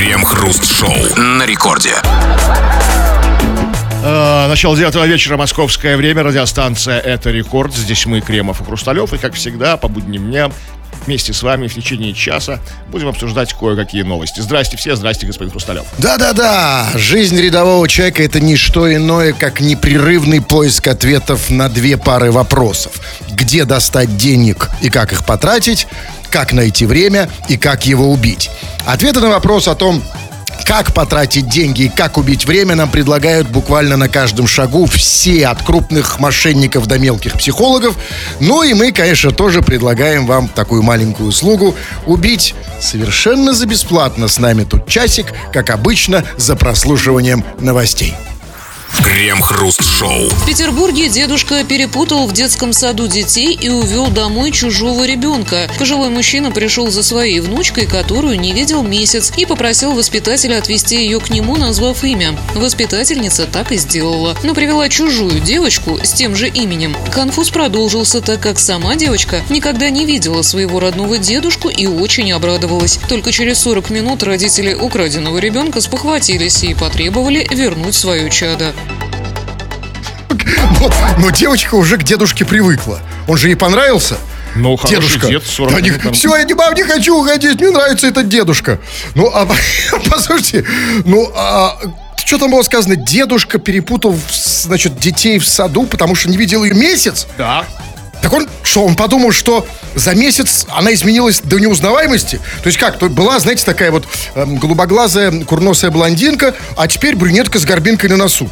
Крем-хруст-шоу на рекорде. Э, Начало девятого вечера, московское время, радиостанция «Это рекорд». Здесь мы, Кремов и Хрусталев, и, как всегда, по будним дням вместе с вами в течение часа будем обсуждать кое-какие новости. Здрасте все, здрасте, господин Хрусталев. Да-да-да, жизнь рядового человека это не что иное, как непрерывный поиск ответов на две пары вопросов. Где достать денег и как их потратить, как найти время и как его убить. Ответы на вопрос о том, как потратить деньги и как убить время нам предлагают буквально на каждом шагу все, от крупных мошенников до мелких психологов. Ну и мы, конечно, тоже предлагаем вам такую маленькую услугу убить совершенно за бесплатно с нами тут часик, как обычно, за прослушиванием новостей. Крем-хруст-шоу. В Петербурге дедушка перепутал в детском саду детей и увел домой чужого ребенка. Пожилой мужчина пришел за своей внучкой, которую не видел месяц, и попросил воспитателя отвезти ее к нему, назвав имя. Воспитательница так и сделала, но привела чужую девочку с тем же именем. Конфуз продолжился, так как сама девочка никогда не видела своего родного дедушку и очень обрадовалась. Только через 40 минут родители украденного ребенка спохватились и потребовали вернуть свое чадо. Но, но девочка уже к дедушке привыкла. Он же ей понравился. Ну, Дедушка. дед, 40 Да не- там. все, я не, мам, не хочу уходить, мне нравится этот дедушка. Ну, а послушайте, ну, а, что там было сказано? Дедушка перепутал, значит, детей в саду, потому что не видел ее месяц. Да. Так он что, он подумал, что за месяц она изменилась до неузнаваемости? То есть как, то была, знаете, такая вот эм, голубоглазая курносая блондинка, а теперь брюнетка с горбинкой на носу.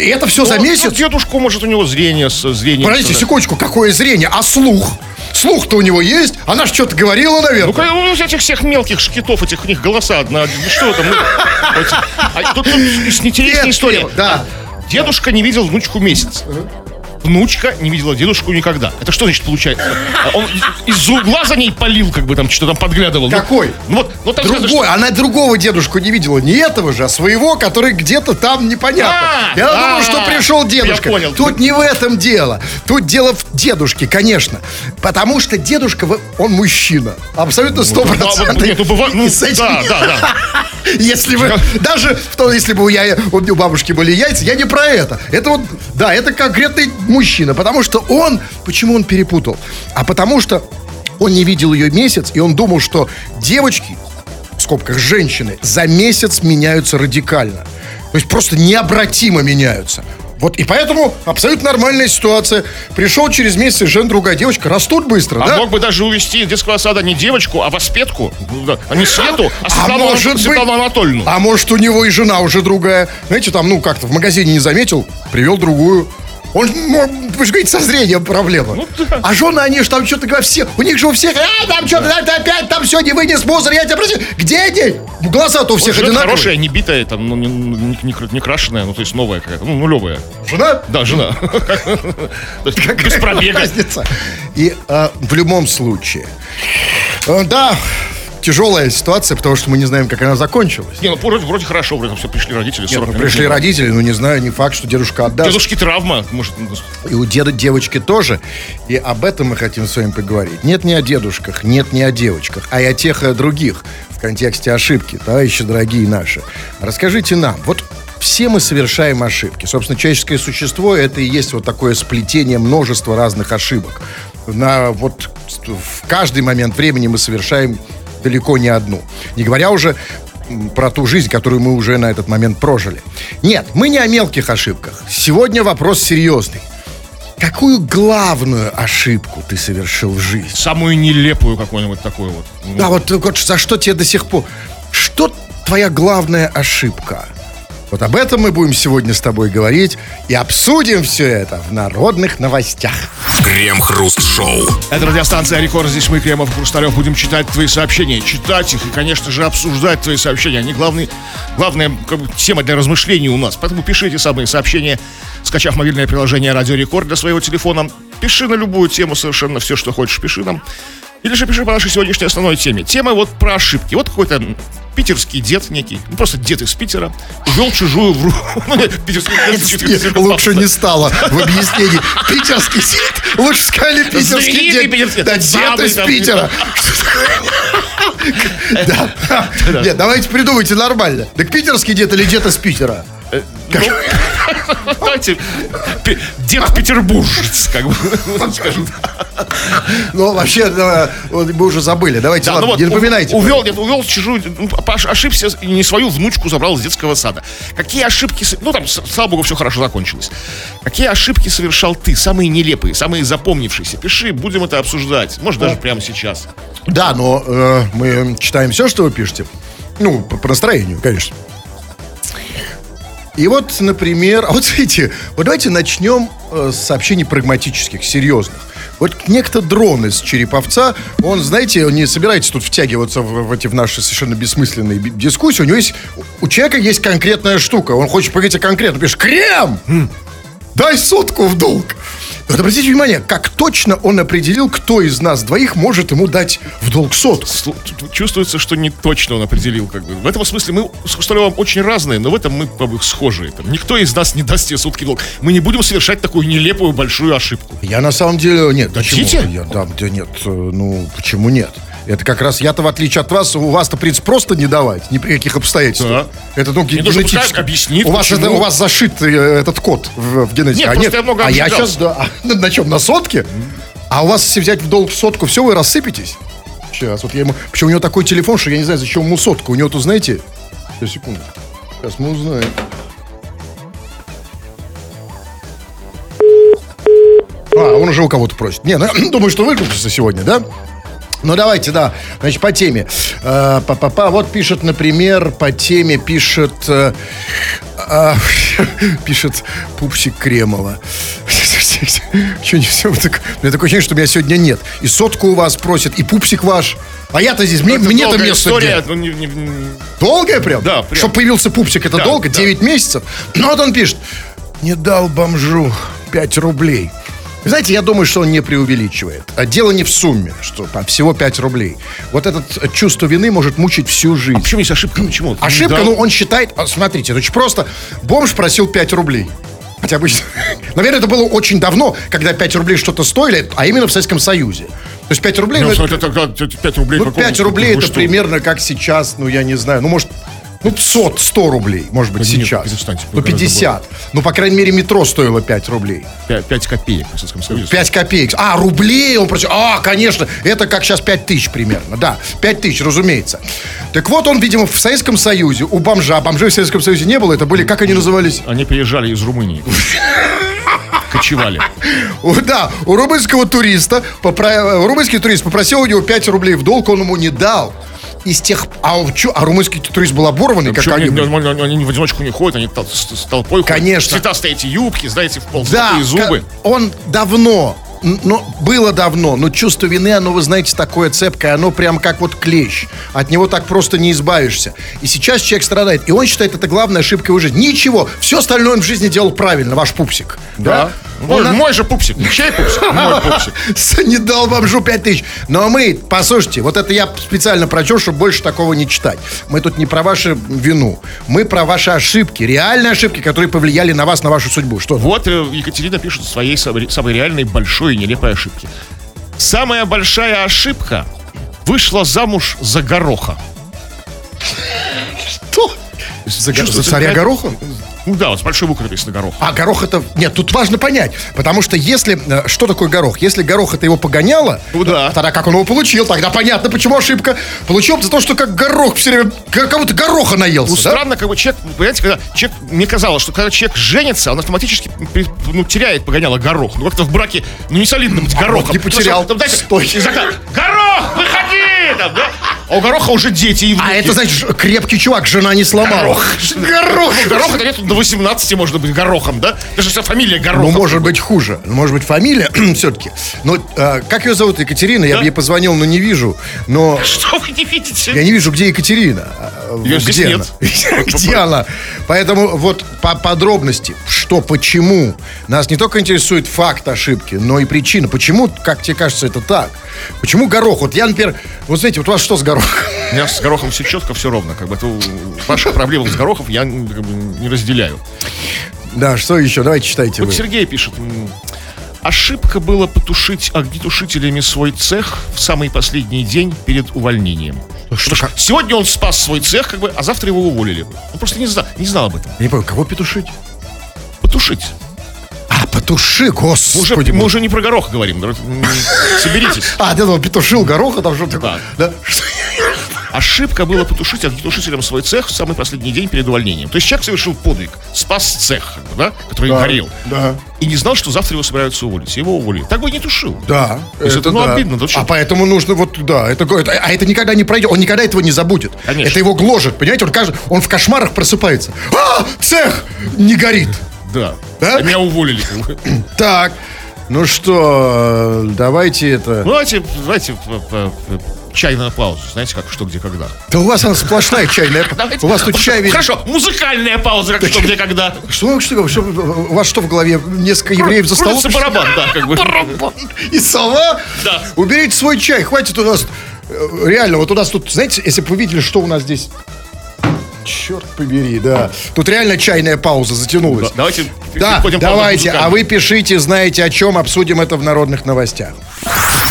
И это все за Ну, месяц? ну, дедушку, может, у него зрение с зрением. Подождите, секундочку, какое зрение? А слух? Слух-то у него есть? Она ж что-то говорила, Ну, наверное. ну, этих всех мелких шкитов, этих у них голоса одна. Ну, что там? ну, а тут, тут интересная история. да. Дедушка не видел внучку месяц. Внучка не видела дедушку никогда. Это что значит получается? Он из угла за ней полил, как бы там что-то там подглядывал. Ну, Какой? Ну вот, ну там сказано, Другой, она другого дедушку не видела, не этого же, а своего, который где-то там непонятно. А, я думал, а, что пришел дедушка. я понял. Тут не в этом дело. Тут дело в дедушке, конечно. Потому что дедушка, он мужчина. Абсолютно сто да, вот, процентов. ну, бывает, ну, да, да, да. Если бы, даже в том, если бы у, я, у бабушки были яйца, я не про это. Это вот, да, это конкретный мужчина. Потому что он, почему он перепутал? А потому что он не видел ее месяц, и он думал, что девочки, в скобках женщины, за месяц меняются радикально. То есть просто необратимо меняются. Вот и поэтому абсолютно нормальная ситуация. Пришел через месяц жен другая девочка, растут быстро, А да? мог бы даже увезти из детского сада не девочку, а воспетку. А не Свету, а Светлану, может быть- Светлану Анатольевну. А может, у него и жена уже другая. Знаете, там, ну, как-то в магазине не заметил, привел другую. Он, ну, вы же говорите, со зрением проблема. Ну, да. А жены, они же там что-то говорят, все, у них же у всех, а, там что-то, ты опять там все, не вынес мусор, я тебя прошу. Где они? Глаза-то у всех Жена одинаковые. хорошая, не битая, там, ну, не, не, не не крашеная, ну, то есть новая какая-то, ну, нулевая. Жена? Да, жена. Без пробега. И э, в любом случае, э, да, тяжелая ситуация, потому что мы не знаем, как она закончилась. Не, ну, вроде, вроде хорошо, вроде все пришли родители, 40 Нет, ну, минут. пришли родители, ну не знаю, не факт, что дедушка отдаст. Дедушки травма, может, ну, И у деда девочки тоже. И об этом мы хотим с вами поговорить. Нет не о дедушках, нет не о девочках, а и о тех и о других в контексте ошибки, товарищи дорогие наши. Расскажите нам, вот все мы совершаем ошибки. Собственно, человеческое существо это и есть вот такое сплетение множества разных ошибок. На вот в каждый момент времени мы совершаем далеко не одну. Не говоря уже про ту жизнь, которую мы уже на этот момент прожили. Нет, мы не о мелких ошибках. Сегодня вопрос серьезный. Какую главную ошибку ты совершил в жизни? самую нелепую какую-нибудь такую вот. Да, вот, вот за что тебе до сих пор... Что твоя главная ошибка? Вот об этом мы будем сегодня с тобой говорить и обсудим все это в народных новостях. Крем-хруст-шоу. Это радиостанция Рекорд. Здесь мы, Кремов Хрусталев, будем читать твои сообщения. Читать их и, конечно же, обсуждать твои сообщения. Они главный, главная как бы, тема для размышлений у нас. Поэтому пишите самые сообщения, скачав мобильное приложение Радио Рекорд для своего телефона. Пиши на любую тему совершенно все, что хочешь, пиши нам. Или же пиши по нашей сегодняшней основной теме. Тема вот про ошибки. Вот какой-то питерский дед некий, ну, просто дед из Питера, увел чужую в руку. Ну, дед Лучше не стало в объяснении. Питерский дед. Лучше сказали питерский дед. Да, дед. из Питера. Нет, давайте придумайте нормально. Так питерский дед или дед из Питера? Давайте, дед петербуржец, как бы, скажем Ну, вообще, вот мы уже забыли. Давайте, Да, ладно, ну вот, не напоминайте. Увел, увел чужую, ну, ошибся и не свою внучку забрал из детского сада. Какие ошибки, ну там, слава богу, все хорошо закончилось. Какие ошибки совершал ты, самые нелепые, самые запомнившиеся? Пиши, будем это обсуждать. Может, даже прямо сейчас. Да, но э, мы читаем все, что вы пишете. Ну, по настроению, конечно. И вот, например, а вот смотрите, вот давайте начнем э, с сообщений прагматических, серьезных. Вот некто дрон из Череповца, он, знаете, не собирается тут втягиваться в, в эти в наши совершенно бессмысленные дискуссии. У него есть, у человека есть конкретная штука. Он хочет поговорить о конкретном. Пишет, крем! Дай сотку в долг. Обратите внимание, как точно он определил, кто из нас двоих может ему дать в долг тут Чувствуется, что не точно он определил. Как бы. В этом смысле мы с Хрусталевым очень разные, но в этом мы как бы, схожие. Там, никто из нас не даст тебе сутки в долг. Мы не будем совершать такую нелепую большую ошибку. Я на самом деле нет. Почему? Хотите? Я, да, да нет. э, Ну, почему нет? Это как раз я-то, в отличие от вас, у вас-то принцип просто не давать, ни при каких обстоятельствах. Да. Это, ну, генетически. объяснит, у вас, это, у вас зашит э, этот код в, в генетике. Нет, а просто я много а я сейчас, да, а, на чем, на сотке? А у вас, если взять в долг сотку, все, вы рассыпетесь? Сейчас, вот я ему... Причем у него такой телефон, что я не знаю, зачем ему сотку. У него тут, знаете... Сейчас, секунду. Сейчас мы узнаем. А, он уже у кого-то просит. Не, ну, думаю, что выключится сегодня, да? Ну, давайте, да. Значит, по теме. Э, Па-па-па. Вот пишет, например, по теме пишет... э, а, пишет Пупсик Кремова. Что не все? У меня такое ощущение, что меня сегодня нет. И сотку у вас просят, и Пупсик ваш. А я-то здесь, мне, мне-то долгая место история. где? ну, не- не- не- Долгое прям? Да, прям. Чтоб появился пупсик, это Да, долго? да. 9 месяцев? Ну вот он пишет. Не дал бомжу 5 рублей. Знаете, я думаю, что он не преувеличивает. А дело не в сумме, что там всего 5 рублей. Вот это э, чувство вины может мучить всю жизнь. А почему есть ошибка? Почему? Ошибка, Да. ну он считает, а, смотрите, это очень просто. Бомж просил 5 рублей. Хотя бы, наверное, это было очень давно, когда 5 рублей что-то стоили, а именно в Советском Союзе. То есть 5 рублей... Ну, ну, это, это, это, это 5 рублей. ну, какого- 5 рублей это что? примерно как сейчас, ну, я не знаю, ну, может, ну, 100, 100 рублей, может быть, Да нет, сейчас. перестаньте, Ну, гораздо 50. Ну, по крайней мере, метро стоило 5 рублей. 5, копеек в Советском Союзе. 5 копеек. А, рублей он просил. А, конечно, это как сейчас 5 тысяч примерно. Да, 5 тысяч, разумеется. Так вот, он, видимо, в Советском Союзе, у бомжа, бомжей в Советском Союзе не было, это были, как они назывались? Они приезжали из Румынии. Кочевали. У- Да, у румынского туриста, попра- румынский турист попросил у него 5 рублей в долг, он ему не дал. И с тех... А, чё- а румынский турист был оборванный, как Причем они... они, они- они в одиночку не ходят, они тол- с, с толпой ходят. Конечно. Цветастые эти юбки, знаете, в пол Да, зубы. он давно, но было давно, но чувство вины, оно, вы знаете, такое цепкое, оно прям как вот клещ. От него так просто не избавишься. И сейчас человек страдает, и он считает это главной ошибкой в жизни. Ничего, все остальное он в жизни делал правильно, ваш пупсик. Да. Мой, Он мой же пупсик. Чей пупсик? Мой пупсик. Не дал бомжу 5 тысяч. Но мы, послушайте, вот это я специально прочел, чтобы больше такого не читать. Мы тут не про вашу вину. Мы про ваши ошибки, реальные ошибки, которые повлияли на вас, на вашу судьбу. Что? Вот э, Екатерина пишет своей самой реальной большой и нелепой ошибки. Самая большая ошибка вышла замуж за гороха. Что? За, за царя Гороха? Ну да, вот с большой буквы написано горох. А горох это... Нет, тут важно понять. Потому что если... э, Что такое горох? Если горох это его погоняло, Ну да. тогда как он его получил? Тогда понятно, почему ошибка. Получил за то, что как горох все время... Как будто гороха наелся, Ну, да? странно, как бы человек, понимаете, когда человек, мне казалось, что когда человек женится, он автоматически ну, теряет погоняло горох. Ну, как-то в браке, ну, не солидно быть горохом. не потерял. Потому что, там, Стой. дайте, из окна, горох, выходи! Там, да? А у гороха уже дети и внуки. А это, значит, крепкий чувак, жена не сломала. Горох. Горох. Ну, горох это до 18 можно быть горохом, да? Это же вся фамилия горох. Ну, может быть, хуже. Может быть, фамилия все-таки. Но э, как ее зовут? Екатерина? Я Да. бы ей позвонил, но не вижу. Но Что вы не видите? я не вижу, где Екатерина. Здесь где нет. она? Где она? Поэтому вот по подробности, что, почему, нас не только интересует факт ошибки, но и причина. Почему, как тебе кажется, это так? Почему горох? Вот я, например, вот знаете, вот у вас что с горохом? У меня с горохом все четко, все ровно. Как бы это ваши проблемы с горохом я как бы, не разделяю. Да, что еще? Давайте читайте Вот вы. Сергей пишет. Ошибка было потушить огнетушителями свой цех в самый последний день перед увольнением. Потому что сегодня он спас свой цех, как бы, а завтра его уволили. Он просто не знал, не знал об этом. Я не понял, кого петушить? Потушить. А, потуши, Мы уже, господи. мы уже не про горох говорим. Соберитесь. А, ты думал, петушил гороха, там что-то. Да. Что? Ошибка было потушить огнетушителем свой цех в самый последний день перед увольнением. То есть человек совершил подвиг, спас цех, да, который горел. Да. И не знал, что завтра его собираются уволить. Его уволили. Так бы и не тушил. Да. То есть это, ну, обидно, да? А поэтому нужно вот, да, это, это- а это никогда не пройдет, он никогда этого не забудет. Конечно. Это его гложет, понимаете, он, кажется, он в кошмарах просыпается. А, цех не горит. Да. Да? А Меня уволили. Так, ну что, э, давайте это... Ну, давайте, давайте п- п- п- чайную паузу. Знаете, как, что, где, когда. Да у вас она сплошная чайная. Давайте. У вас тут чай ведь... Хорошо, музыкальная пауза, как что, где, когда. Что, что, что, у вас что в голове? Несколько евреев за столом? Барабан, да, как бы. И сова? Да. Уберите свой чай, хватит у нас... э, Реально, вот у нас тут, знаете, если бы вы видели, что у нас здесь... Черт побери, да. Тут реально чайная пауза затянулась. Да, Давайте Да, давайте, а вы пишите, знаете о чем, обсудим это в народных новостях.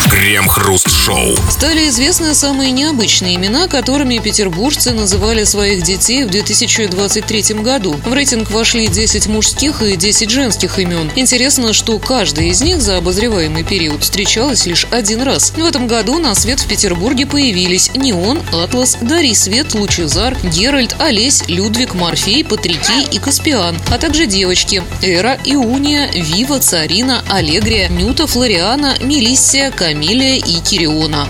Крем-хруст-шоу. Стали известны самые необычные имена, которыми петербуржцы называли своих детей в 2023 году. В рейтинг вошли 10 мужских и 10 женских имен. Интересно, что каждая из них за обозреваемый период встречалась лишь один раз. В этом году на свет в Петербурге появились Неон, Атлас, Дарий Свет, Лучезар, Геральт, Олесь, Людвиг, Морфей, Патрикей и Каспиан, а также девочки Эра, Иуния, Вива, Царина, Аллегрия, Нюта, Флориана, Мелиссия, Камилия и Кириона.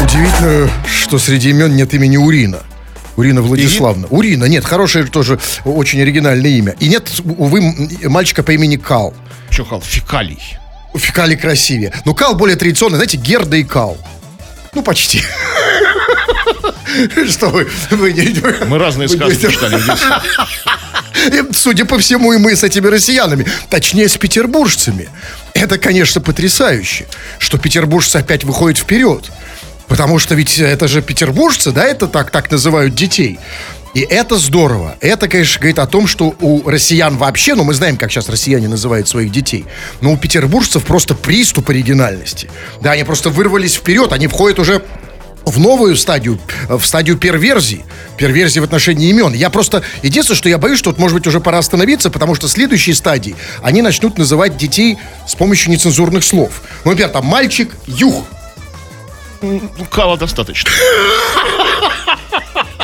Удивительно, что среди имен нет имени Урина. Урина Владиславовна. Урина, нет, хорошее тоже очень оригинальное имя. И нет, увы, мальчика по имени Кал. Что, Хал, фекалий. Фекали красивее. Но Кал более традиционный, знаете, Герда и Кал. Ну, почти. Что вы... вы не- Мы разные вы не- сказки читали. И, Судя по всему, и мы с этими россиянами, точнее, с петербуржцами. Это, конечно, потрясающе, что петербуржцы опять выходят вперед. Потому что ведь это же петербуржцы, да, это так, так называют детей. И это здорово. Это, конечно, говорит о том, что у россиян вообще, ну мы знаем, как сейчас россияне называют своих детей, но у петербуржцев просто приступ оригинальности. Да, они просто вырвались вперед, они входят уже в новую стадию, в стадию перверзии. Перверзии в отношении имен. Я просто... Единственное, что я боюсь, что вот, может быть, уже пора остановиться, потому что следующие стадии, они начнут называть детей с помощью нецензурных слов. Ну, например, там мальчик Юх. Ну, Кала достаточно.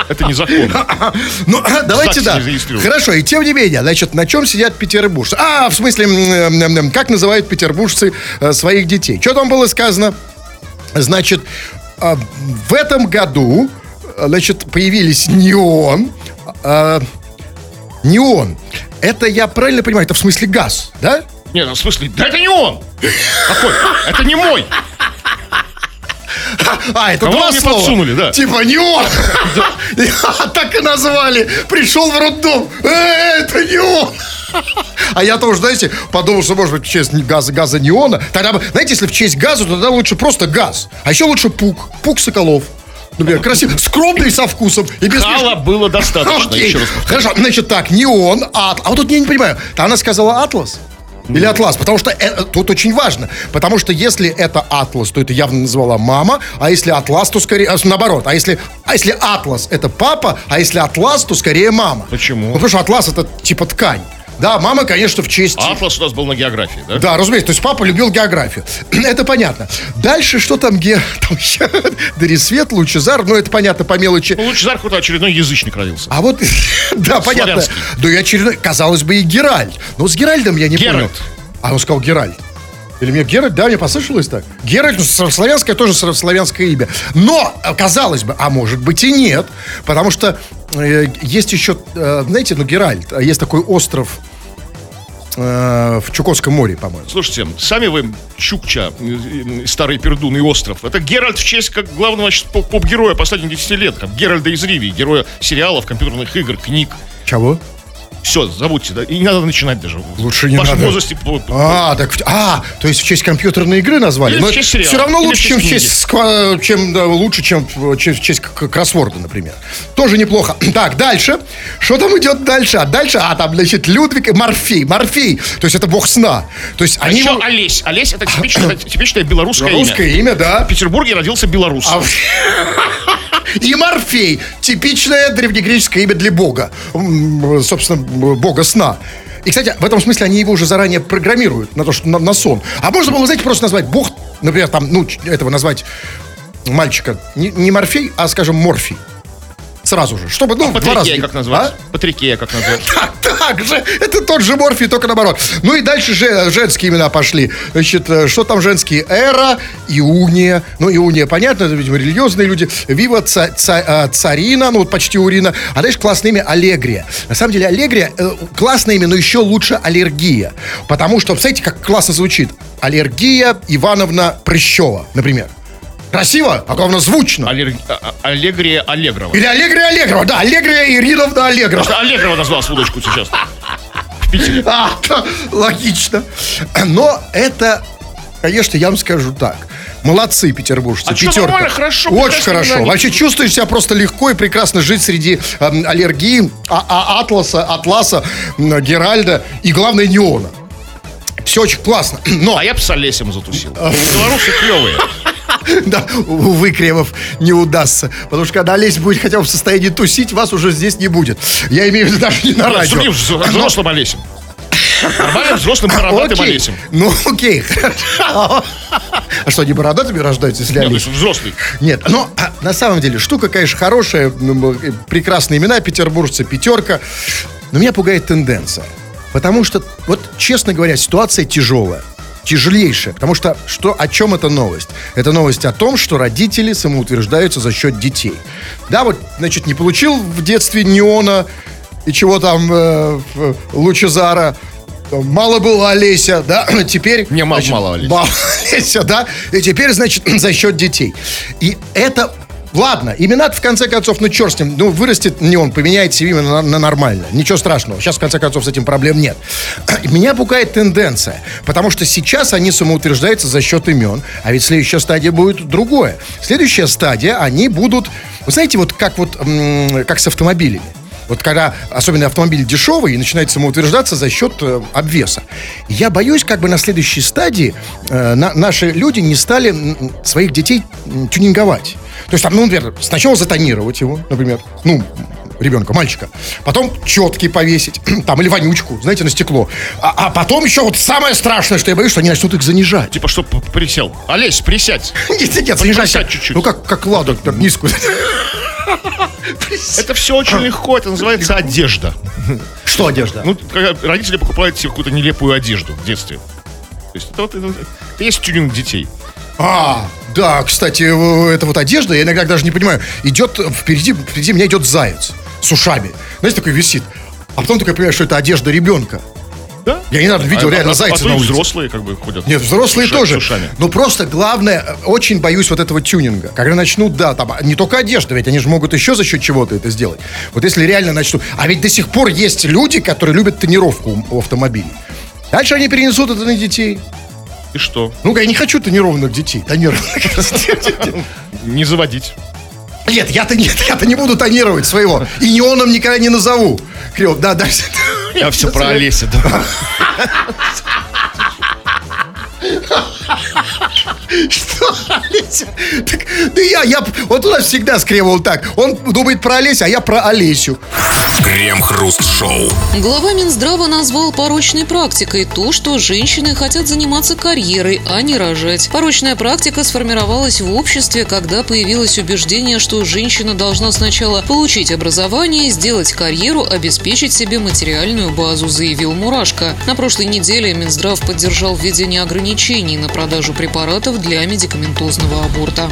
Это незаконно. Ну, давайте, Запись да. Хорошо, и тем не менее, значит, на чем сидят петербуржцы? А, в смысле, как называют петербуржцы э, своих детей? Что там было сказано? Значит, а, в этом году, значит, появились неон. а, неон. Это, я правильно понимаю, это в смысле газ, да? Нет, ну, в смысле, да это не он. Какой? Это не мой. А, это Кого два мне слова. подсунули, да. Типа не он. Так и назвали. Пришел в роддом. Э, Это не он. А я тоже, знаете, подумал, что может быть в честь газа, газа неона. Тогда, знаете, если в честь газа, то тогда лучше просто газ. А еще лучше пук. Пук Соколов. Например, красивый, скромный со вкусом. И без Кала было достаточно, Окей. еще раз. Хорошо, значит так, не он, а... А вот тут я не понимаю, она сказала Атлас? Или Атлас? Потому что э, тут очень важно. Потому что если это Атлас, то это явно назвала мама, а если Атлас, то скорее... а, наоборот, а если, а если Атлас это папа, а если Атлас, то скорее мама. Почему? Ну, потому что Атлас это типа ткань. Да, мама, конечно, в честь... Атлас у нас был на географии, да? Да, разумеется, то есть папа любил географию. Это понятно. Дальше что там, где... Там еще Дарисвет, Лучезар, ну это понятно по мелочи. Ну, лучше Зар какой-то очередной язычник родился. А вот, да, понятно. Да и очередной, казалось бы, и Геральт. Но с Геральдом я не Геральт. понял. А он сказал Геральт. Или мне Геральт, да, мне послышалось так. Геральт, ну, славянское тоже славянское имя. Но, э, казалось бы, а может быть и нет, потому что э, есть еще, э, знаете, ну, Геральт, э, есть такой остров э, в Чукотском море, по-моему. Слушайте, сами вы Чукча, э, старый пердун и остров. Это Геральт в честь как главного значит, поп- поп-героя последних 10 лет. Как Геральда из Ривии, героя сериалов, компьютерных игр, книг. Чего? Все, забудьте, да? И не надо начинать даже. Лучше не в вашем надо. возрасте А, так, в- а, то есть в честь компьютерной игры назвали? Или Но в честь сериала, все равно или в лучше, честь чем в честь, сква- чем, да, лучше, чем в честь, в кроссворда, например. Тоже неплохо. Так, дальше. Что там идет дальше? А дальше, а там, значит, Людвиг и Морфей. Морфей, то есть это бог сна. То есть А они... еще его- Олесь. Олесь это типичное, типичное белорусское, Русское имя. имя, да. В Петербурге родился белорус. А И Морфей. Типичное древнегреческое имя для бога. Собственно, бога сна. И, кстати, в этом смысле они его уже заранее программируют на то, что на, на сон. А можно было, знаете, просто назвать бог, например, там, ну, этого назвать мальчика не, не Морфей, а, скажем, Морфий. Сразу же. Чтобы, ну, раза. Патрикея как назвать? А? Патрикея как назвать? Так, так же. Это тот же Морфий, только наоборот. Ну и дальше же женские имена пошли. Значит, э, что там женские? Эра, Иуния. Ну, Иуния, понятно, это, видимо, религиозные люди. Вива, ца- ца- э, Царина, ну, вот почти Урина. А дальше классное имя Аллегрия. На самом деле, Аллегрия э, классное имя, но еще лучше Аллергия. Потому что, представляете, как классно звучит? Аллергия Ивановна Прыщева, например. Красиво, а главное звучно. Аллер- а- а- Аллегрия Аллегрова. Или Аллегрия Аллегрова, да, Аллегрия Ириновна Аллегрова. Просто Аллегрова назвал сводочку сейчас. В Питере. А, да, логично. Но это, конечно, я вам скажу так. Молодцы, петербуржцы. А пятерка. нормально, хорошо, Очень хорошо. да, Вообще чувствуешь себя просто легко и прекрасно жить среди эм, аллергии, а, а- атласа, атласа, м, Геральда и, главное, неона. Все очень классно. Но, А я бы с Олесем затусил. Белорусы клевые. да, увы, Кремов, не удастся. Потому что когда Олесь будет хотя бы в состоянии тусить, вас уже здесь не будет. Я имею в виду даже не на Нет, радио. взрослым Олесем. Нормальным взрослым бородатым Окей. Олесем. Ну, окей, хорошо. А что, они бородатыми рождаются, если Нет, Олесь? взрослый. Нет, но а, на самом деле штука, конечно, хорошая, м, э, прекрасные имена, петербуржцы, пятерка. Но меня пугает тенденция. Потому что, вот, честно говоря, ситуация тяжелая. Тяжелейшая. Потому что, что о чем эта новость? Это новость о том, что родители самоутверждаются за счет детей. Да, вот, значит, не получил в детстве неона и чего там, э, Лучезара, Мало было Олеся, да, теперь... Не, мало- мало Олеся. Мало Олеся, да, и теперь, значит, за счет детей. И это... Ладно, имена в конце концов, ну черт с ним, ну вырастет не он, поменяет себе имя на, на нормальное. Ничего страшного. Сейчас, в конце концов, с этим проблем нет. Меня пугает тенденция, потому что сейчас они самоутверждаются за счет имен, а ведь следующая стадия будет другое. Следующая стадия, они будут, вы знаете, вот как вот, как с автомобилями. Вот когда, особенно автомобиль дешевый, и начинает самоутверждаться за счет э, обвеса. Я боюсь, как бы на следующей стадии э, на- наши люди не стали своих детей тюнинговать. То есть там, ну, например, сначала затонировать его, например, ну, ребенка, мальчика. Потом четкий повесить, там, или вонючку, знаете, на стекло. А, а потом еще вот самое страшное, что я боюсь, что они начнут их занижать. Типа, чтоб присел. Олесь, присядь. Нет, нет, занижать. присядь чуть-чуть. Ну, как, как ладу, так низкую. Это все очень легко, это называется одежда. Что одежда? Ну, родители покупают себе какую-то нелепую одежду в детстве. То есть это вот это, это есть тюнинг детей. А, да, кстати, э, это вот одежда, я иногда даже не понимаю, идет впереди, впереди меня идет заяц с ушами. Знаете, такой висит. А потом только я понимаю, что это одежда ребенка. Да? Я недавно видел А- реально а- зайца а на улице. взрослые как бы ходят. Нет, взрослые с уша- тоже. с ушами. Но просто главное, э, очень боюсь вот этого тюнинга. Когда начнут, да, там, не только одежда, ведь они же могут еще за счет чего-то это сделать. Вот если реально начнут... А ведь до сих пор есть люди, которые любят тонировку у автомобилей. Дальше они перенесут это на детей. И что? Ну-ка, я не хочу тонированных детей. Тонированных. Не заводить. Нет, я-то нет, я-то не буду тонировать своего. И неоном никогда не назову. Крем, да, да. Я все про Олеся, да. Что, Олеся? Так, да я, я, вот у нас всегда с Кремом так. Он думает про Олеся, а я про Олесю. Крем-хруст-шоу. Глава Минздрава назвал порочной практикой то, что женщины хотят заниматься карьерой, а не рожать. Порочная практика сформировалась в обществе, когда появилось убеждение, что женщина должна сначала получить образование, сделать карьеру, обеспечить себе материальную базу, заявил Мурашко. На прошлой неделе Минздрав поддержал введение ограничений на продажу препаратов для медикаментозного аборта.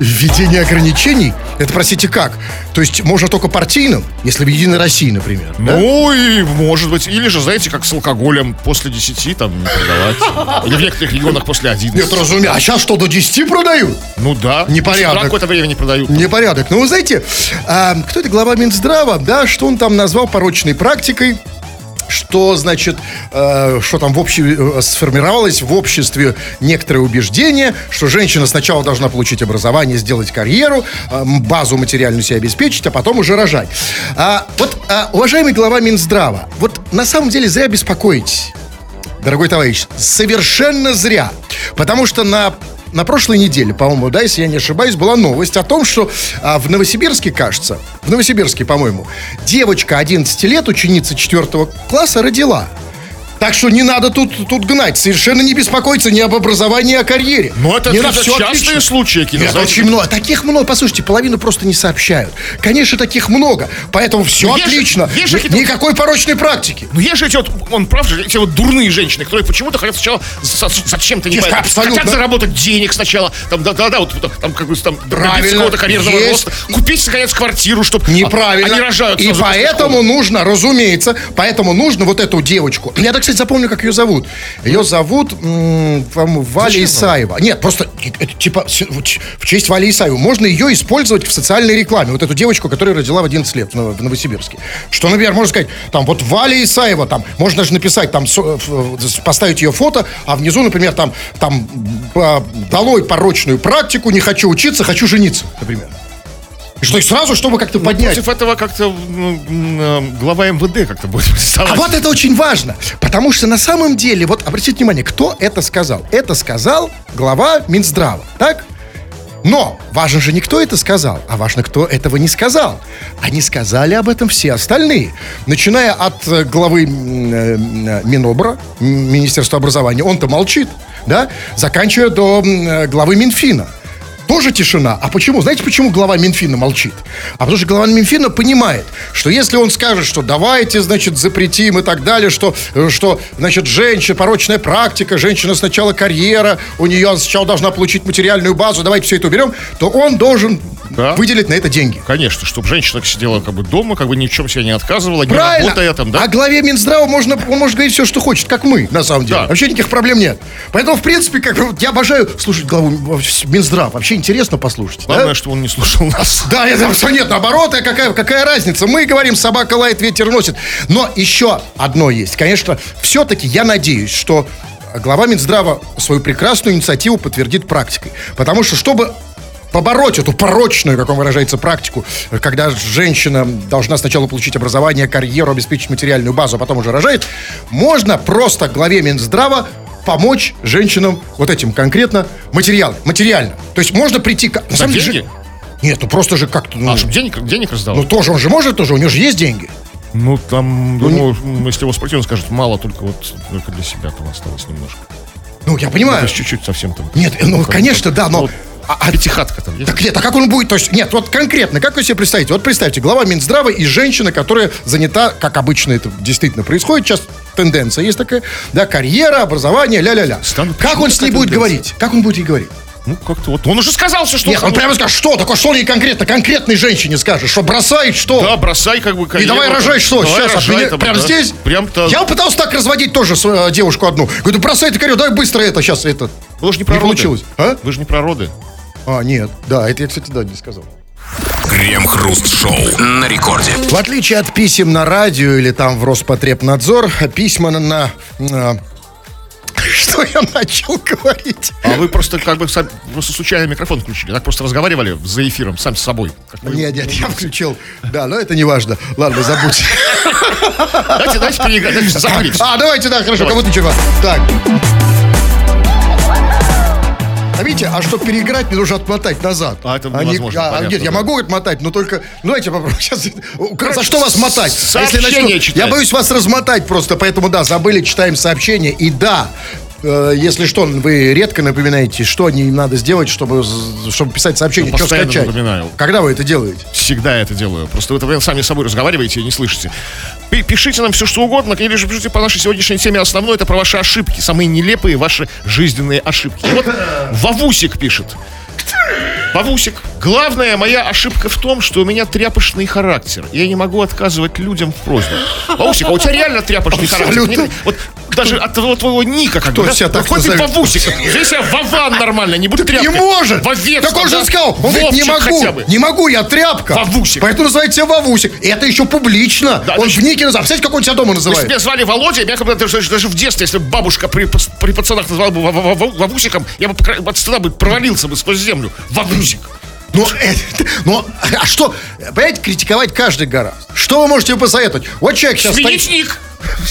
Введение ограничений – Это, простите, как? То есть можно только партийным, если в Единой России, например. да? Ну, и может быть. Или же, знаете, как с алкоголем после 10 там не продавать. Или в некоторых регионах после 11. Нет, разумеется. А сейчас что, до 10 продают? Ну да. Непорядок. Какое-то время не продают. Непорядок. Ну, вы знаете, а, кто это глава Минздрава, да, что он там назвал порочной практикой? Что, значит, э, что там в обще- э, сформировалось в обществе некоторое убеждение, что женщина сначала должна получить образование, сделать карьеру, э, базу материальную себе обеспечить, а потом уже рожать. А, вот, а, уважаемый глава Минздрава, вот на самом деле зря беспокоитесь дорогой товарищ, совершенно зря. Потому что на на прошлой неделе, по-моему, да, если я не ошибаюсь, была новость о том, что а, в Новосибирске, кажется, в Новосибирске, по-моему, девочка 11 лет, ученица 4 класса, родила. Так что не надо тут, тут гнать. Совершенно не беспокоиться ни об образовании, ни о карьере. Но это, не это на всё частые отлично. случаи, знаете. очень много. Таких много. Послушайте, половину просто не сообщают. Конечно, таких много. Поэтому все Ну, есть отлично. есть какие-то- Никакой порочной практики. Ну, есть же эти вот, он прав же, эти вот дурные женщины, которые почему-то хотят сначала за- зачем-то не Есть, понятно, абсолютно. хотят заработать денег сначала, там, да, да, да, вот там, как бы там, Правильно. какого-то карьерного Есть. роста, купить, наконец, квартиру, чтобы Неправильно. они рожают. И поэтому нужно, разумеется, поэтому нужно вот эту девочку. Я, так, кстати, запомню, как ее зовут. Ее зовут м, по-моему, Валя Исаева. Нет, просто это, типа с- в честь Вали Исаева. Можно ее использовать в социальной рекламе. Вот эту девочку, которая родила в 11 лет в Ново- в Новосибирске. Что, например, можно сказать, там, вот Валя Исаева, там, можно даже написать, там, поставить ее фото, а внизу, например, там, там, долой порочную практику, не хочу учиться, хочу жениться, например. Что, и сразу, чтобы как-то поднять. Против этого как-то ну, э, глава МВД как-то будет А приставать. вот это очень важно, потому что на самом деле, вот обратите внимание, кто это сказал? Это сказал глава Минздрава, так? Но важно же не кто это сказал, а важно, кто этого не сказал. Они сказали об этом все остальные. Начиная от э, главы э, Минобра, Министерства образования, он-то молчит, да? Заканчивая до главы Минфина. Тоже тишина. А почему? Знаете, почему глава Минфина молчит? А потому что глава Минфина понимает, что если он скажет, что давайте, значит, запретим и так далее, что, э, что значит, женщина, порочная практика, женщина сначала карьера, у нее сначала должна получить материальную базу, давайте все это уберем, то он должен Да. выделить на это деньги. Конечно, чтобы женщина сидела как бы дома, как бы ни в чем себе не отказывала, не Правильно. работая там, да? А главе Минздрава можно, он может говорить все, что хочет, как мы, на самом деле. Да. Вообще никаких проблем нет. Поэтому, в принципе, как я обожаю слушать главу Минздрава. Вообще интересно послушать. да? Главное, что он не слушал нас. Да, это все нет, наоборот, а какая, какая разница? Мы говорим, собака лает, ветер носит. Но еще одно есть. Конечно, все-таки я надеюсь, что глава Минздрава свою прекрасную инициативу подтвердит практикой. Потому что, чтобы побороть эту порочную, как он выражается, практику, когда женщина должна сначала получить образование, карьеру, обеспечить материальную базу, а потом уже рожает, можно просто главе Минздрава помочь женщинам вот этим конкретно материал, материально. То есть можно прийти... к- На самом деле, нет, ну просто же как-то... Ну, А, чтобы денег, денег раздал? ну, тоже, он же может тоже, у него же есть деньги. Ну, там, думаю, м, если его спросить, он скажет, мало, только вот только для себя там осталось немножко. Ну, я понимаю. есть чуть-чуть совсем там. Нет, ну, конечно, да, но... Вот А- а- Пятихатка там есть? Так нет, а как он будет? То есть, нет, вот конкретно, как вы себе представите? Вот представьте, глава Минздрава и женщина, которая занята, как обычно это действительно происходит, сейчас тенденция есть такая, да, карьера, образование, ля-ля-ля. Стану- Как он с ней будет тенденция? говорить? Как он будет ей говорить? Ну, как-то вот. Он уже сказал все, что... Нет, он прямо скажет, что такое, что он ей конкретно, конкретной женщине скажет, что бросает, что? Да, бросай как бы И карьеру, давай рожай что? Давай Сейчас, рожай от меня- там, прям да. здесь? Прям-то... Я пытался так разводить тоже э, девушку одну. Говорю, «Да бросай это карьеру, давай быстро это, сейчас это. Вы же не про Не роды. получилось. А? Вы же не про роды. А, нет, да, это я, кстати, да, не сказал. Крем-хруст-шоу на рекорде. В отличие от писем на радио или там в Роспотребнадзор, письма на... на, на- Что я начал говорить? А вы просто как бы сам- просто случайно микрофон включили. Так просто разговаривали за эфиром, сам с собой. Как вы- Нет, нет, я включил. Да, но это не важно. Ладно, забудьте. Давайте, давайте. Давайте забыли. А, давайте, да, хорошо, Давай. кого ты чего? Так. А видите, а чтобы переиграть, мне нужно отмотать назад. А, это не- невозможно, а, понятно, нет, я да. могу отмотать, но только... Ну, давайте попробуем. Сейчас... За что вас мотать? А сообщения Если начну- читать. Я боюсь вас размотать просто, поэтому, да, забыли, читаем сообщения. И да, э, если что, вы редко напоминаете, что не надо сделать, чтобы, чтобы писать сообщение, Ну, что скачать. напоминаю. Когда вы это делаете? Всегда это делаю. Просто вы это сами с собой разговариваете и не слышите. Пи- Пишите нам все, что угодно, или же пишите по нашей сегодняшней теме. Основное это про ваши ошибки, самые нелепые ваши жизненные ошибки. И вот Вавусик пишет. Вавусик Главная моя ошибка в том, что у меня тряпочный характер. Я не могу отказывать людям в просьбах. Вовусик, а у тебя реально тряпочный Абсолютно. характер? Не- Вот даже от твоего, твоего ника как Кто бы, да? себя так Хоть назовет? Вовусик. Здесь я Вован нормально, не буду Не тряпкой. может! Вовец, так он же да? сказал, он говорит, не могу, не могу, я тряпка. Вовусик. Поэтому называет себя Вовусик. И это еще публично. Да, он значит- в нике называет. Представляете, как он себя дома Если называет? бы меня звали Володя, меня бы даже, даже в детстве, если бы бабушка при, при пацанах назвала бы Во- Во- Во- Вовусиком, я бы от стыда бы провалился бы сквозь землю. Вовусик. Ну, э, ну, а что, понимаете, критиковать каждый гораздо. Что вы можете посоветовать? Вот человек сейчас Сменить стоит...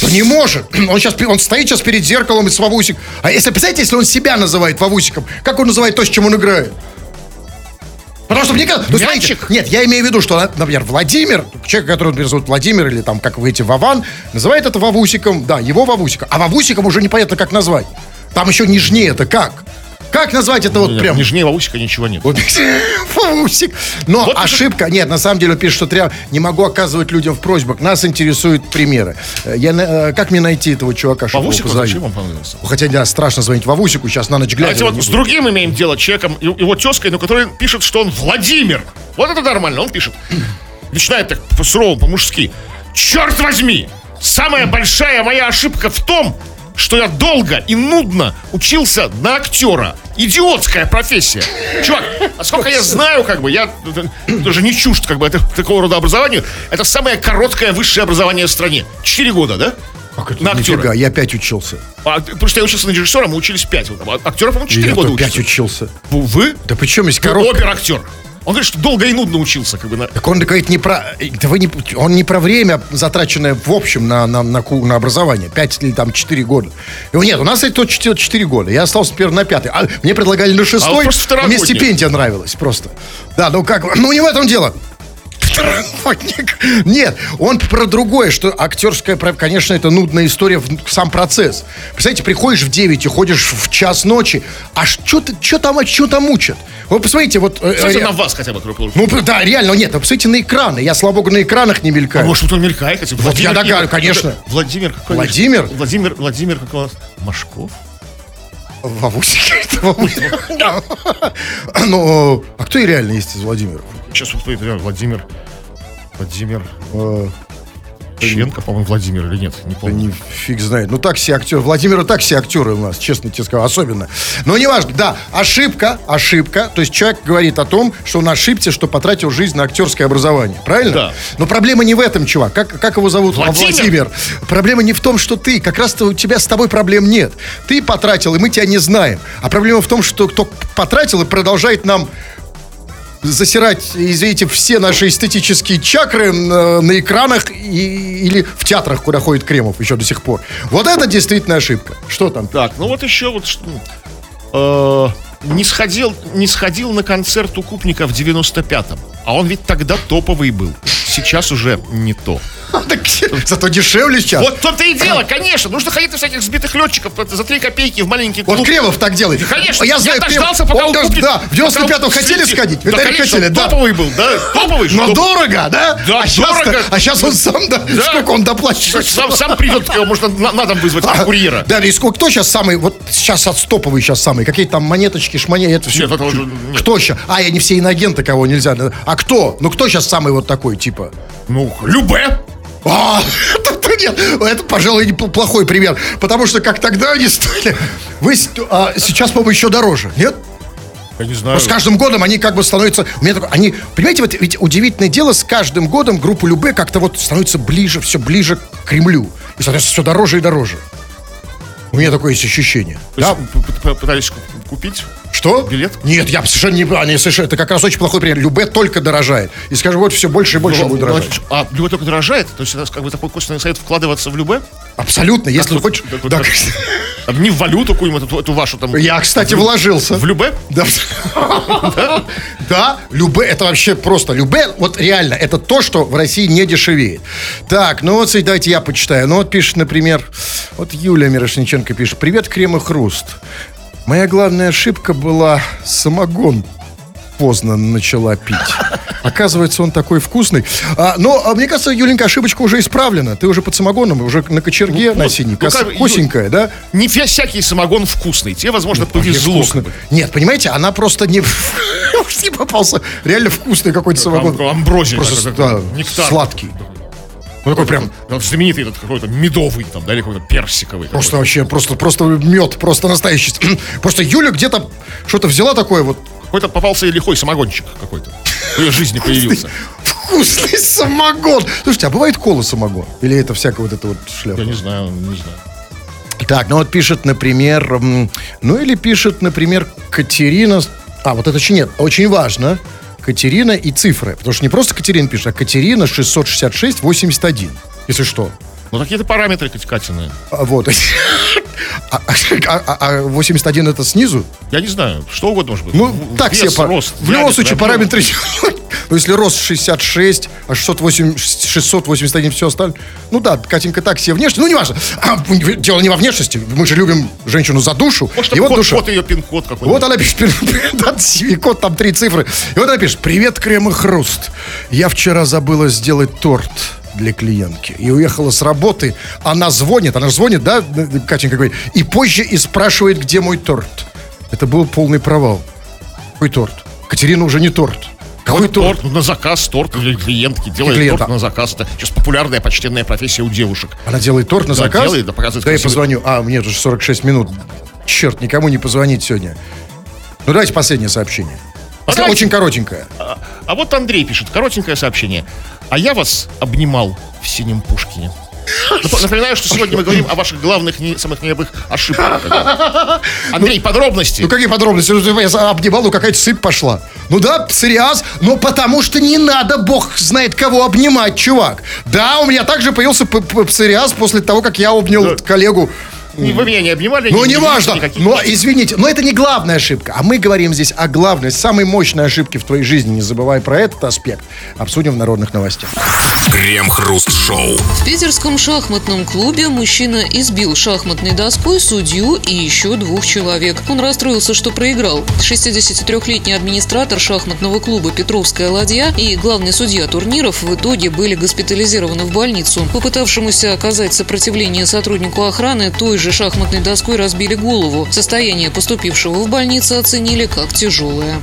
Да не может. Он сейчас он стоит сейчас перед зеркалом и с Вовусик. А если, представляете, если он себя называет Вовусиком, как он называет то, с чем он играет? Потому что мне кажется, ну, смотрите, нет, я имею в виду, что, например, Владимир, человек, которого, например, зовут Владимир, или там, как вы эти, Вован, называет это Вовусиком, да, его Вовусиком. А Вовусиком уже непонятно, как назвать. Там еще нежнее это как? Как назвать это вот прям? Нижнее Вовусика ничего нет. Вот, Фаусик. Но Вот ошибка, нет, на самом деле пишет, что тря- не могу оказывать людям в просьбах. Нас интересуют примеры. Э, Я, э, как мне найти этого чувака, чтобы его Вовусик, позовить? зачем он понадобился? Хотя, да, страшно звонить Вовусику, сейчас на ночь глядя. Давайте вот с другим имеем дело, человеком, его тезкой, но который пишет, что он Владимир. Вот это нормально, он пишет. Начинает так по-суровому, по-мужски. Черт возьми! Самая большая моя ошибка в том, что я долго и нудно учился на актера. Идиотская профессия. Чувак, а сколько я знаю, как бы, я даже не чужд, как бы, это, такого рода образованию. Это самое короткое высшее образование в стране. Четыре года, да? Как это? на актера. Нифига, я опять учился. А, потому что я учился на режиссера, мы учились пять. Вот, а актеров, по-моему, четыре года опять учатся. учился. Вы? Да причем есть коробка? Опер-актер. Он говорит, что долго и нудно учился, как бы на. Так он говорит не про... Да вы не, он не про время, затраченное в общем на, на, на, на образование. Пять или там четыре года. Его нет, у нас это четыре года. Я остался, например, на пятый. А мне предлагали на шестой. А просто мне стипендия нравилась просто. Да, ну как... Ну не в этом дело. Второгодник. Нет, он про другое, что актерская, конечно, это нудная история, в сам процесс. Представляете, приходишь в 9 и ходишь в час ночи, а что там, что там учат? Вы посмотрите, вот... э, Кстати, э, на вас хотя бы круглый. ну, да, реально, нет, вы посмотрите на экраны. Я, слава богу, на экранах не мелькаю. А может, вот он мелькает, кстати. Вот я догадываюсь, конечно. Владимир какой? Владимир? Владимир, Владимир, как у вас? Машков? Вовусик. Ну, а кто и реально есть из Владимиров? Сейчас вот Владимир. Владимир. Э, Ченко, по-моему, Владимир или нет? Не Да помню. не фиг знает. Ну, так все актеры. Владимир и так все актеры у нас, честно тебе скажу, особенно. Но неважно, да, ошибка, ошибка. То есть человек говорит о том, что он ошибся, что потратил жизнь на актерское образование. Правильно? Да. Но проблема не в этом, чувак. Как, как его зовут? А, Владимир. Проблема не в том, что ты. Как раз-то у тебя с тобой проблем нет. Ты потратил, и мы тебя не знаем. А проблема в том, что кто потратил и продолжает нам засирать, извините, все наши эстетические чакры на, на экранах и- или в театрах, куда ходит Кремов еще до сих пор. Вот это действительно ошибка. Что там? Так, ну вот еще вот что. э, не сходил, не сходил на концерт у Купника в 95-м. А он ведь тогда топовый был. Сейчас уже не то. Так, Зато дешевле сейчас. Вот то-то и дело, конечно. Нужно ходить на всяких сбитых летчиков за 3 копейки в маленький клуб. Вот Кремов так делает. Конечно, Я знаю, Кремов- дождался, пока он он купит. Да, в 95-м пока он хотели сходить? Да, конечно, хотели, да. топовый был, да, топовый. Но что- дорого, да? Да, а дорого. а сейчас он сам, да, Да. сколько он доплачивает? Сам, сам придет, можно на, на дом вызвать, А, курьера. Да, и сколько, кто сейчас самый, вот сейчас отстоповый сейчас самый, какие-то там монеточки, шмане, это все. Нет, это уже нет. Кто сейчас? А, я не все иноагенты, кого нельзя. А кто? Ну, кто сейчас самый вот такой, типа? Ну, Любе. А, это, нет, это, пожалуй, не плохой пример. Потому что как тогда они стоили, вы а, сейчас, по-моему, еще дороже, нет? Я не знаю. Но с каждым годом они как бы становятся... У меня такое, они, понимаете, вот ведь удивительное дело, с каждым годом группа Любе как-то вот становится ближе, все ближе к Кремлю. И, соответственно, все дороже и дороже. У меня такое есть ощущение. То п- пытались ку- купить? Что? Билет? Нет, я совершенно не... не совершенно, это как раз очень плохой пример. Любе только дорожает. И, скажем, вот все больше и больше Ну, будет ну, дорожать. А Любе только дорожает? То есть это как бы такой косвенный совет вкладываться в Любе? Абсолютно. Если вот- хочешь... так вот Да, как- Не в валюту какую-нибудь, эту, эту вашу там. Я, кстати, вложился. В Любе? Да. Да, Любе, это вообще просто Любе, вот реально, это то, что в России не дешевеет. Так, ну вот, давайте я почитаю. Ну вот пишет, например, вот Юлия Мирошниченко пишет. Привет, Крем и Хруст. Моя главная ошибка была самогон поздно начала пить. Оказывается, он такой вкусный. А, но, а, мне кажется, Юленька, ошибочка уже исправлена. Ты уже под самогоном, уже на кочерге, на вот, синей. ну, Кос- как Косенькая, да? Не вся- всякий самогон вкусный. Тебе, возможно, повезло. Вкусно. как бы. Нет, понимаете, она просто не... не попался. Реально вкусный какой-то самогон. Ам- Амброзия. Просто, да, нектар. сладкий. Ну, такой прям... Вот знаменитый этот какой-то медовый там, да, или какой-то персиковый. Просто какой-то. вообще, просто, просто мед, просто настоящий. Просто Юля где-то что-то взяла такое вот Какой-то попался и лихой самогончик какой-то. В ее жизни появился. вкусный самогон. Слушайте, а бывает кола самогон? Или это всякая вот эта вот шляпа? Я не знаю, не знаю. Так, ну вот пишет, например, ну или пишет, например, Катерина. А, вот это очень нет, очень важно. Катерина и цифры. Потому что не просто Катерина пишет, а Катерина 666 81. Если что. Ну, какие-то параметры Катины. А, Вот. А, а- а- а 81 это снизу? Я не знаю, что угодно может быть. Ну, так вес, все. по- рост, в любом случае, параметры... Ну, если рост 66, а 608, 681 все остальное. Ну да, Катенька так себе внешне. Ну, не важно. А, дело не во внешности. Мы же любим женщину за душу. Может, и вот код, душа. код ее пин-код какой-то. Вот она пишет, да, код там три цифры. И вот она пишет, привет, крем и хруст. Я вчера забыла сделать торт для клиентки. И уехала с работы. Она звонит, она же звонит, да, Катенька говорит, и позже и спрашивает, где мой торт. Это был полный провал. Какой торт? Катерина уже не торт. Какой торт? торт? Ну, на заказ торт для клиентки. Делает клиента. торт на заказ. Это сейчас популярная, почтенная профессия у девушек. Она делает торт на Да, заказ? делает, да, показывает Да я позвоню. А, мне уже 46 минут. Черт, никому не позвонить сегодня. Ну, давайте последнее сообщение. А давайте. Очень коротенькое. А, а вот Андрей пишет, коротенькое сообщение. А я вас обнимал в синем Пушкине. Нап- Напоминаю, что сегодня мы говорим о ваших главных, не, самых необых ошибках. Андрей, подробности. Ну, какие подробности? Ну, Я обнимал, ну, какая-то сыпь пошла. Ну да, псориаз, но потому что не надо, бог знает кого обнимать, чувак. Да, у меня также появился псориаз после того, как я обнял коллегу. Не- Вы меня не обнимали? Ну, не не важно. никаких- Но, извините, но это не главная ошибка. А мы говорим здесь о главной, самой мощной ошибке в твоей жизни. Не забывай про этот аспект. Обсудим в народных новостях. Крем-хруст-шоу. В питерском шахматном клубе мужчина избил шахматной доской судью и еще двух человек. Он расстроился, что проиграл. 63-летний администратор шахматного клуба «Петровская ладья» и главный судья турниров в итоге были госпитализированы в больницу. Попытавшемуся оказать сопротивление сотруднику охраны той же шахматной доской разбили голову. Состояние поступившего в больницу оценили как тяжелое.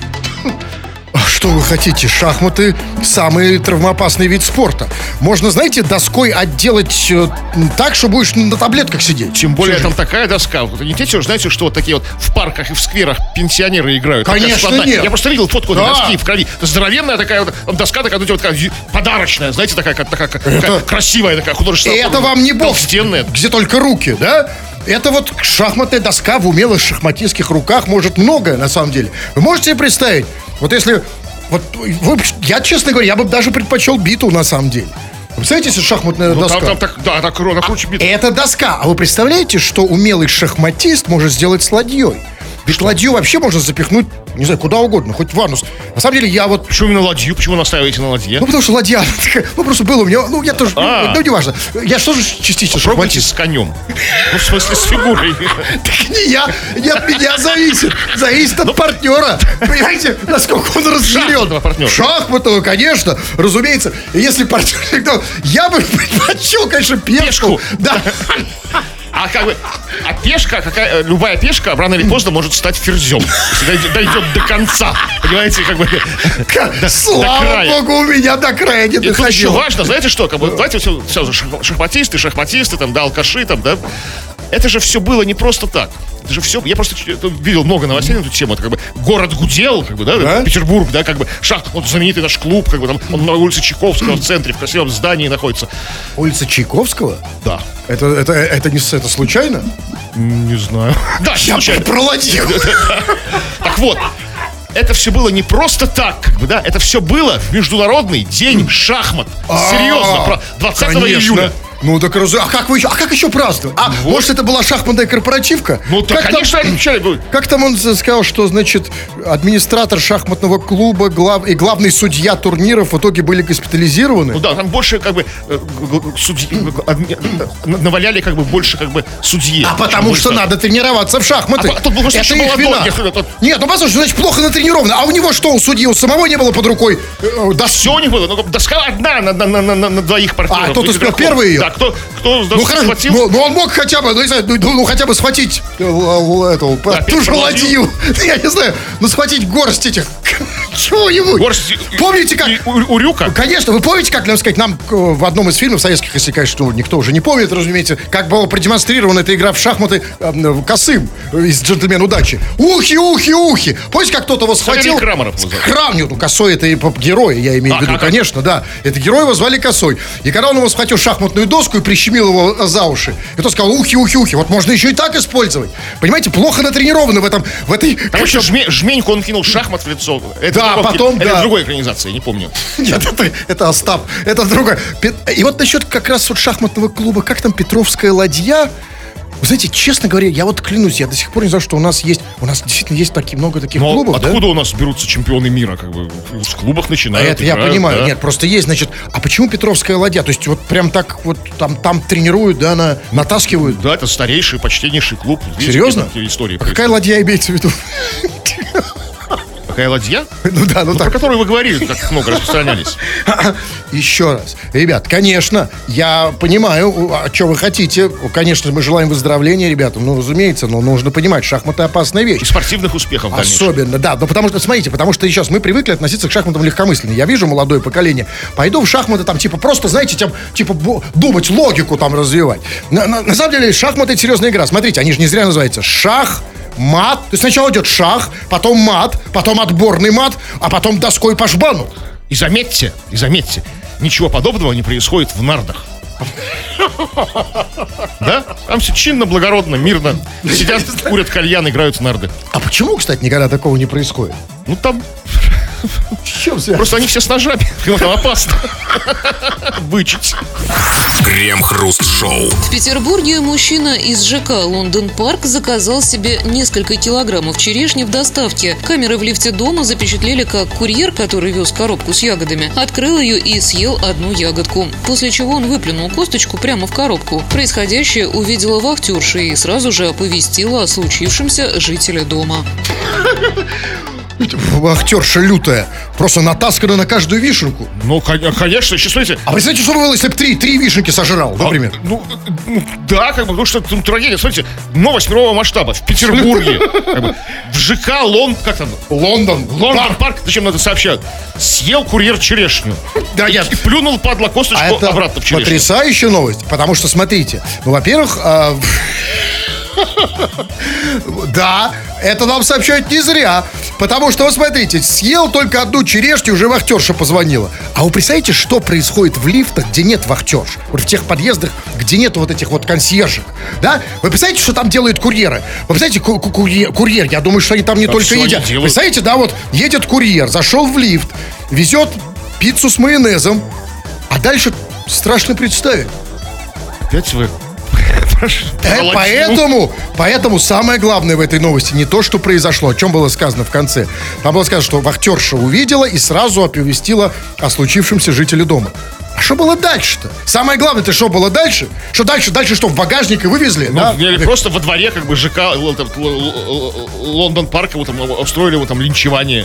А Что вы хотите? Шахматы – самый травмоопасный вид спорта. Можно, знаете, доской отделать э, так, что будешь на таблетках сидеть. Тем более Всю там такая доска. Вот не те, что, знаете, что вот такие вот в парках и в скверах пенсионеры играют. Такая Конечно, складная. нет. Я просто видел фотку этой Да. доски в крови. Это здоровенная такая вот доска, такая, ну, вот такая подарочная, знаете, такая, как- такая, такая красивая, такая И художественная. это вам не бог, где только руки, да? Это вот шахматная доска в умелых шахматистских руках может многое, на самом деле. Вы можете себе представить? Вот если... Вот вы, я, честно говоря, я бы даже предпочел биту, на самом деле. Вы представляете, если шахматная Ну, доска? там, там так, да, так, ро- накруче бит. Это доска. А вы представляете, что умелый шахматист может сделать с ладьей? Ведь ладью вообще можно запихнуть, не знаю, куда угодно, хоть в анус. На самом деле, я вот Почему именно ладью? Почему настаиваете на ладье? ну, потому что ладья, ну, просто было у меня, ну, я тоже, ну, А. ну, неважно. Я что же частично Пробуйте шахматист? с конем. Ну, в смысле, с фигурой. Так не я, не от меня зависит. Зависит от партнера. Понимаете, насколько он. Шахматного партнера. Шахматного, конечно, разумеется. Если партнер, я бы предпочел, конечно. Пешку. Да. А как бы, а пешка, какая, любая пешка рано или поздно может стать ферзем, если дойдет, до конца. Понимаете, как бы. до Слава края. богу, у меня до края не И тут еще доходило. важно, знаете что, как бы, давайте все, все шах- шахматисты, шахматисты, там, да, алкаши, там, да. Это же все было не просто так. Это же все, я просто видел много новостей на эту тему. Это как бы город гудел, как бы, да, Да? Петербург, да, как бы шах, вот знаменитый наш клуб, как бы там, он на улице Чайковского в центре, в красивом здании находится. Улица Чайковского? Да. Это, это, это не это случайно? Не знаю. Да, случайно. про ладью. Так вот, это все было не просто так, как бы, да, это все было в Международный день шахмат. Серьезно, про 20 Конечно. июля. Ну так разу... А как вы еще? А как еще праздновать? А может это была шахматная корпоративка? Ну, да, Как там- конечно, отвечали бы. Как там он сказал, что, значит, администратор шахматного клуба глав... и главный судья турниров в итоге были госпитализированы? Ну да, там больше как бы э, судьи, адми- э, наваляли как бы больше как бы судьи. А потому что надо тренироваться в шахматы. А по- тут просто Это их вина. Нет, ну послушай, значит, плохо натренированы. А у него что, у судьи, у самого не было под рукой э, доски? Все у них было, ну доска одна на, на, на, на, на двоих партнеров. А, тот успел первый ее? Да, кто, кто с Ну хорошо, схватил, ну, ну, он мог хотя бы, ну, не знаю, ну, ну, хотя бы схватить э, л- эту, Да, ту же ладью. Я не знаю, ну схватить горсть этих чего-нибудь. горсть Помните как? у- урюка. Конечно, вы помните, как, нам сказать, нам э, в одном из фильмов советских, если, конечно, никто уже не помнит, разумеете, как была продемонстрирована эта игра в шахматы э, э, косым э, из «Джентльмен удачи». Ухи, ухи, ухи. Помните, как кто-то его схватил? Крам, нет, ну косой это герой, я имею в А, виду, как? конечно, да. Это герой его звали косой. И когда он его схватил шахматную доску и прищемил его э, за уши, и тот сказал, ухи, ухи, ухи. Вот можно еще и так использовать. Понимаете, плохо натренированы в этом, в этой... Еще жме- жменьку он кинул шахмат в лицо. Это Да, в другом потом. Это да. другой экранизации, не помню. Нет, это, это Остап, это другое. Пе- И вот насчет как раз вот шахматного клуба, как там Петровская ладья, вы знаете, честно говоря, я вот клянусь, я до сих пор не знаю, что у нас есть, у нас действительно есть такие много таких Но клубов, да? откуда у нас берутся чемпионы мира? Как бы в клубах А начинают. это я играют, понимаю, да. нет, просто есть, значит, а почему Петровская ладья? То есть вот прям так вот там, там тренируют, да, на, натаскивают? Да, это старейший, почтеннейший клуб. Видите, Серьезно? какие истории А какая ладья имеется в виду? Какая ладья? Ну да, ну Ну, про так. которую вы говорили, как много распространялись. Еще раз. Ребят, конечно, я понимаю, а что вы хотите. Конечно, мы желаем выздоровления ребятам, ну, разумеется, но нужно понимать, шахматы опасная вещь. И спортивных успехов дальнейшем. Особенно, да. Ну, потому что, смотрите, потому что сейчас мы привыкли относиться к шахматам легкомысленно. Я вижу молодое поколение, пойду в шахматы, там, типа, просто, знаете, там, типа, думать, логику там развивать. На, на- на самом деле, шахматы это серьезная игра. Смотрите, они же не зря называются шах, мат. То есть сначала идет шах, потом мат, потом отборный мат, а потом доской по жбану. И заметьте, и заметьте, ничего подобного не происходит в нардах. Да? Там все чинно, благородно, мирно. Сидят, курят кальян, играют в нарды. А почему, кстати, никогда такого не происходит? Ну там чем связано? просто они все с ножами. Там опасно. Вычить. Крем-хруст-шоу. В Петербурге мужчина из ЖК «Лондон Парк» заказал себе несколько килограммов черешни в доставке. Камеры в лифте дома запечатлели, как курьер, который вез коробку с ягодами, открыл ее и съел одну ягодку. После чего он выплюнул косточку прямо в коробку. Происходящее увидела вахтерша и сразу же оповестила о случившемся жителя дома. Вахтерша лютая. Просто натаскана на каждую вишенку. Ну, кон- конечно, еще смотрите. А знаете, что было, если бы три, три вишенки сожрал, а, например? Ну, ну, да, как бы, потому что там трагедия. Смотрите, новость мирового масштаба. В Петербурге, как бы, в ЖК Лон, как там, Лондон. Лондон парк, зачем надо сообщать? Съел курьер черешню. Да, и, нет. и плюнул, падла, косточку А обратно в черешню. потрясающая новость, потому что, смотрите, ну, во-первых, а, да, это нам сообщают не зря, потому что, вот смотрите, съел только одну черешню, уже вахтерша позвонила. А вы представляете, что происходит в лифтах, где нет вахтерш? Вот в тех подъездах, где нет вот этих вот консьержек, да? Вы представляете, что там делают курьеры? Вы представляете, ку- ку- курьер, курьер, я думаю, что они там не Да только едят. делают. Представляете, да, вот едет курьер, зашел в лифт, везет пиццу с майонезом, а дальше страшно представить. Опять вы. Э, поэтому, поэтому самое главное в этой новости не то, что произошло, о чем было сказано в конце. Там было сказано, что вахтерша увидела и сразу оповестила о случившемся жителе дома. А что было дальше-то? Самое главное, это что было дальше? Что дальше? Дальше что, в багажник и вывезли? Ну, да? или просто во дворе, как бы, ЖК там, Лондон парка вот там устроили вот там линчевание.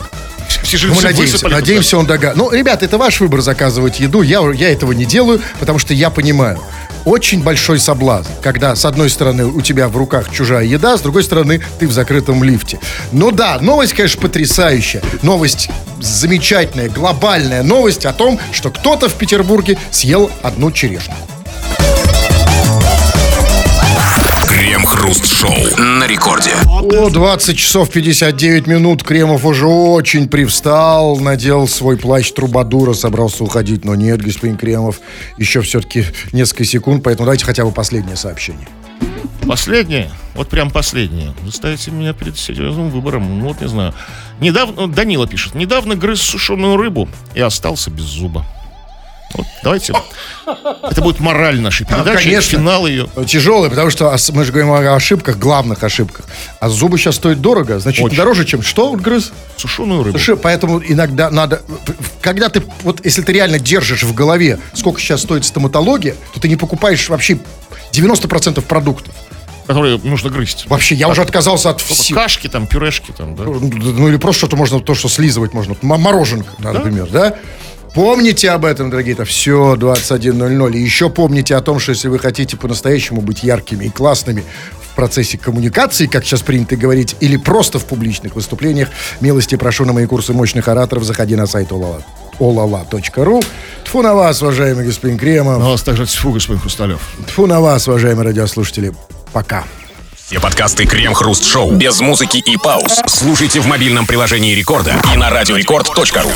Все Ну, жильцы Мы надеемся, высыпали надеемся, он дога... Ну, ребята, это ваш выбор заказывать еду. Я, я этого не делаю, потому что я понимаю. Очень большой соблазн, когда с одной стороны у тебя в руках чужая еда, с другой стороны ты в закрытом лифте. Ну да, новость, конечно, потрясающая. Новость замечательная, глобальная новость о том, что кто-то в Петербурге съел одну черешню. Крем-хруст-шоу. На рекорде. О, 20 часов 59 минут. Кремов уже очень привстал, надел свой плащ трубадура, собрался уходить. Но нет, господин Кремов, еще все-таки несколько секунд, поэтому давайте хотя бы последнее сообщение. Последнее, вот прям последнее. Вы ставите меня перед серьезным выбором. Ну, вот не знаю. Недавно, Данила пишет. Недавно грыз сушеную рыбу и остался без зуба. Вот Давайте. Это будет мораль нашей передачи. конечно. Финал ее. Тяжелый, потому что мы же говорим о ошибках, главных ошибках. А зубы сейчас стоят дорого, значит, Очень. дороже, чем что он грыз? Сушеную рыбу. Слушай, поэтому иногда надо... Когда ты... Вот если ты реально держишь в голове, сколько сейчас стоит стоматология, то ты не покупаешь вообще 90% продуктов. Которые нужно грызть. Вообще, я уже отказался от всего. Кашки там, пюрешки там, да? Ну или просто что-то можно, то, что слизывать можно. Мороженка, да, например, да? Помните об этом, дорогие, это все 21.00. И еще помните о том, что если вы хотите по-настоящему быть яркими и классными в процессе коммуникации, как сейчас принято говорить, или просто в публичных выступлениях, милости прошу на мои курсы мощных ораторов, заходи на сайт olala- olala.ru. Тфу на вас, уважаемый господин Кремов. На вас также тьфу, господин Хрусталев. Тфу на вас, уважаемые радиослушатели. Пока. Все подкасты Крем-Хруст Шоу без музыки и пауз. Слушайте в мобильном приложении Рекорда и на радиорекорд.ру.